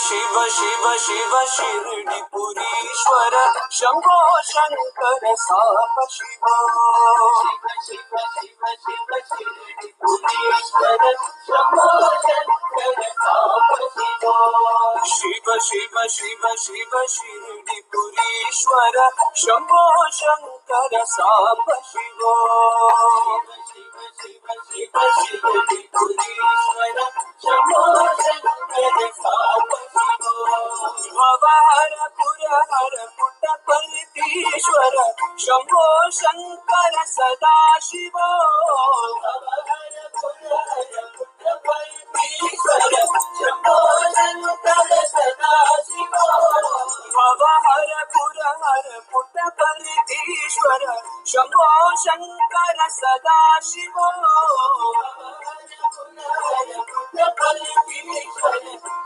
शिव शिव शिव शिरडिपुरीश्वर शम्भो शङ्कर साप शिव शिव शिव शिव शिरडिपुरीश्वर शम्भो शङ्कर साप शिव शिव शिव शिव शिव शिरडिपुरीश्वर शम्भो शङ्कर साप शिव शिव शिव शिव शिरडिपुरीश्वर शम्भो शङ्कर साप शम्भो शङ्कर सदा शिवो शम्भो शङ्कर सदा शिवो भव हर पुर हर पुट परिधीश्वर शम्भो शङ्कर सदा शिवो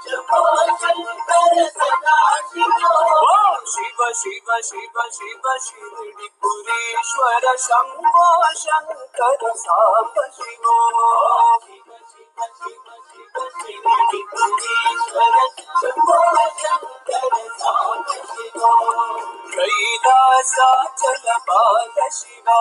शम्भो शङ्कर सदा शिवो शिव शिव शिव शिव शिडिपुरेश्वर शम्भो शङ्कर साम्ब शिवा शिव शिव शिव शिरिडिपुरेश्वर शिवा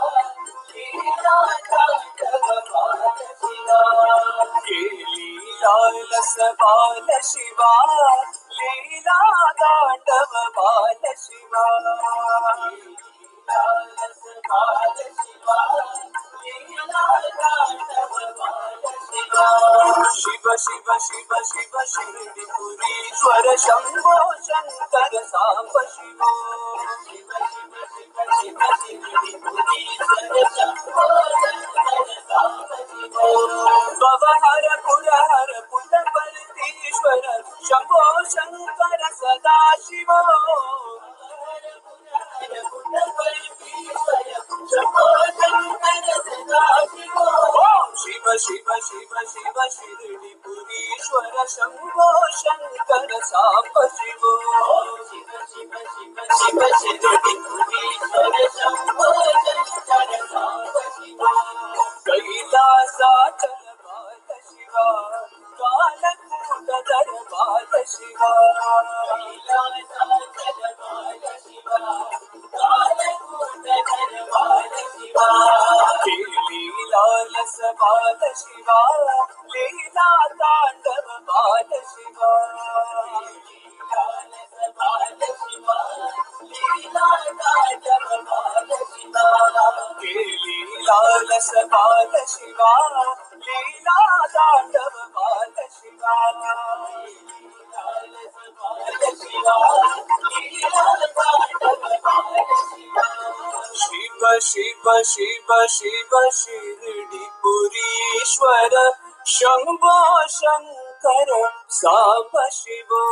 रस बाल शिवा लीला तांडव बाल शिवा रस बाल शिवा लीला तांडव बाल शिवा शिव शिव शिव शिव शिवपुरीश्वर शंभो शंकर सांब शिव शिव शिव शिव शिव शिवपुरीश्वर शङ्कर सदाशिवीश्वर शिव शिव शिव शिव शिरोपुरीश्वर शम्भो शङ्कर साप शिवो शिव शिव शिव शिव शङ्कर साप Shiva, Lila, Tandav, Shiva, Shiva, Lila, Lila, Tandav, Shiva, Lila, Tandav, Shiva, Lila, Shiva, Lila, Lila, Tandav, Shiva, Lila, Tandav, Shiva, Lila, Shiva, Lila, Lila, Tandav, Shiva, Shiva Shiva Shiva Shiva Shirdipurishwara Shambho Shankar Samba शिवो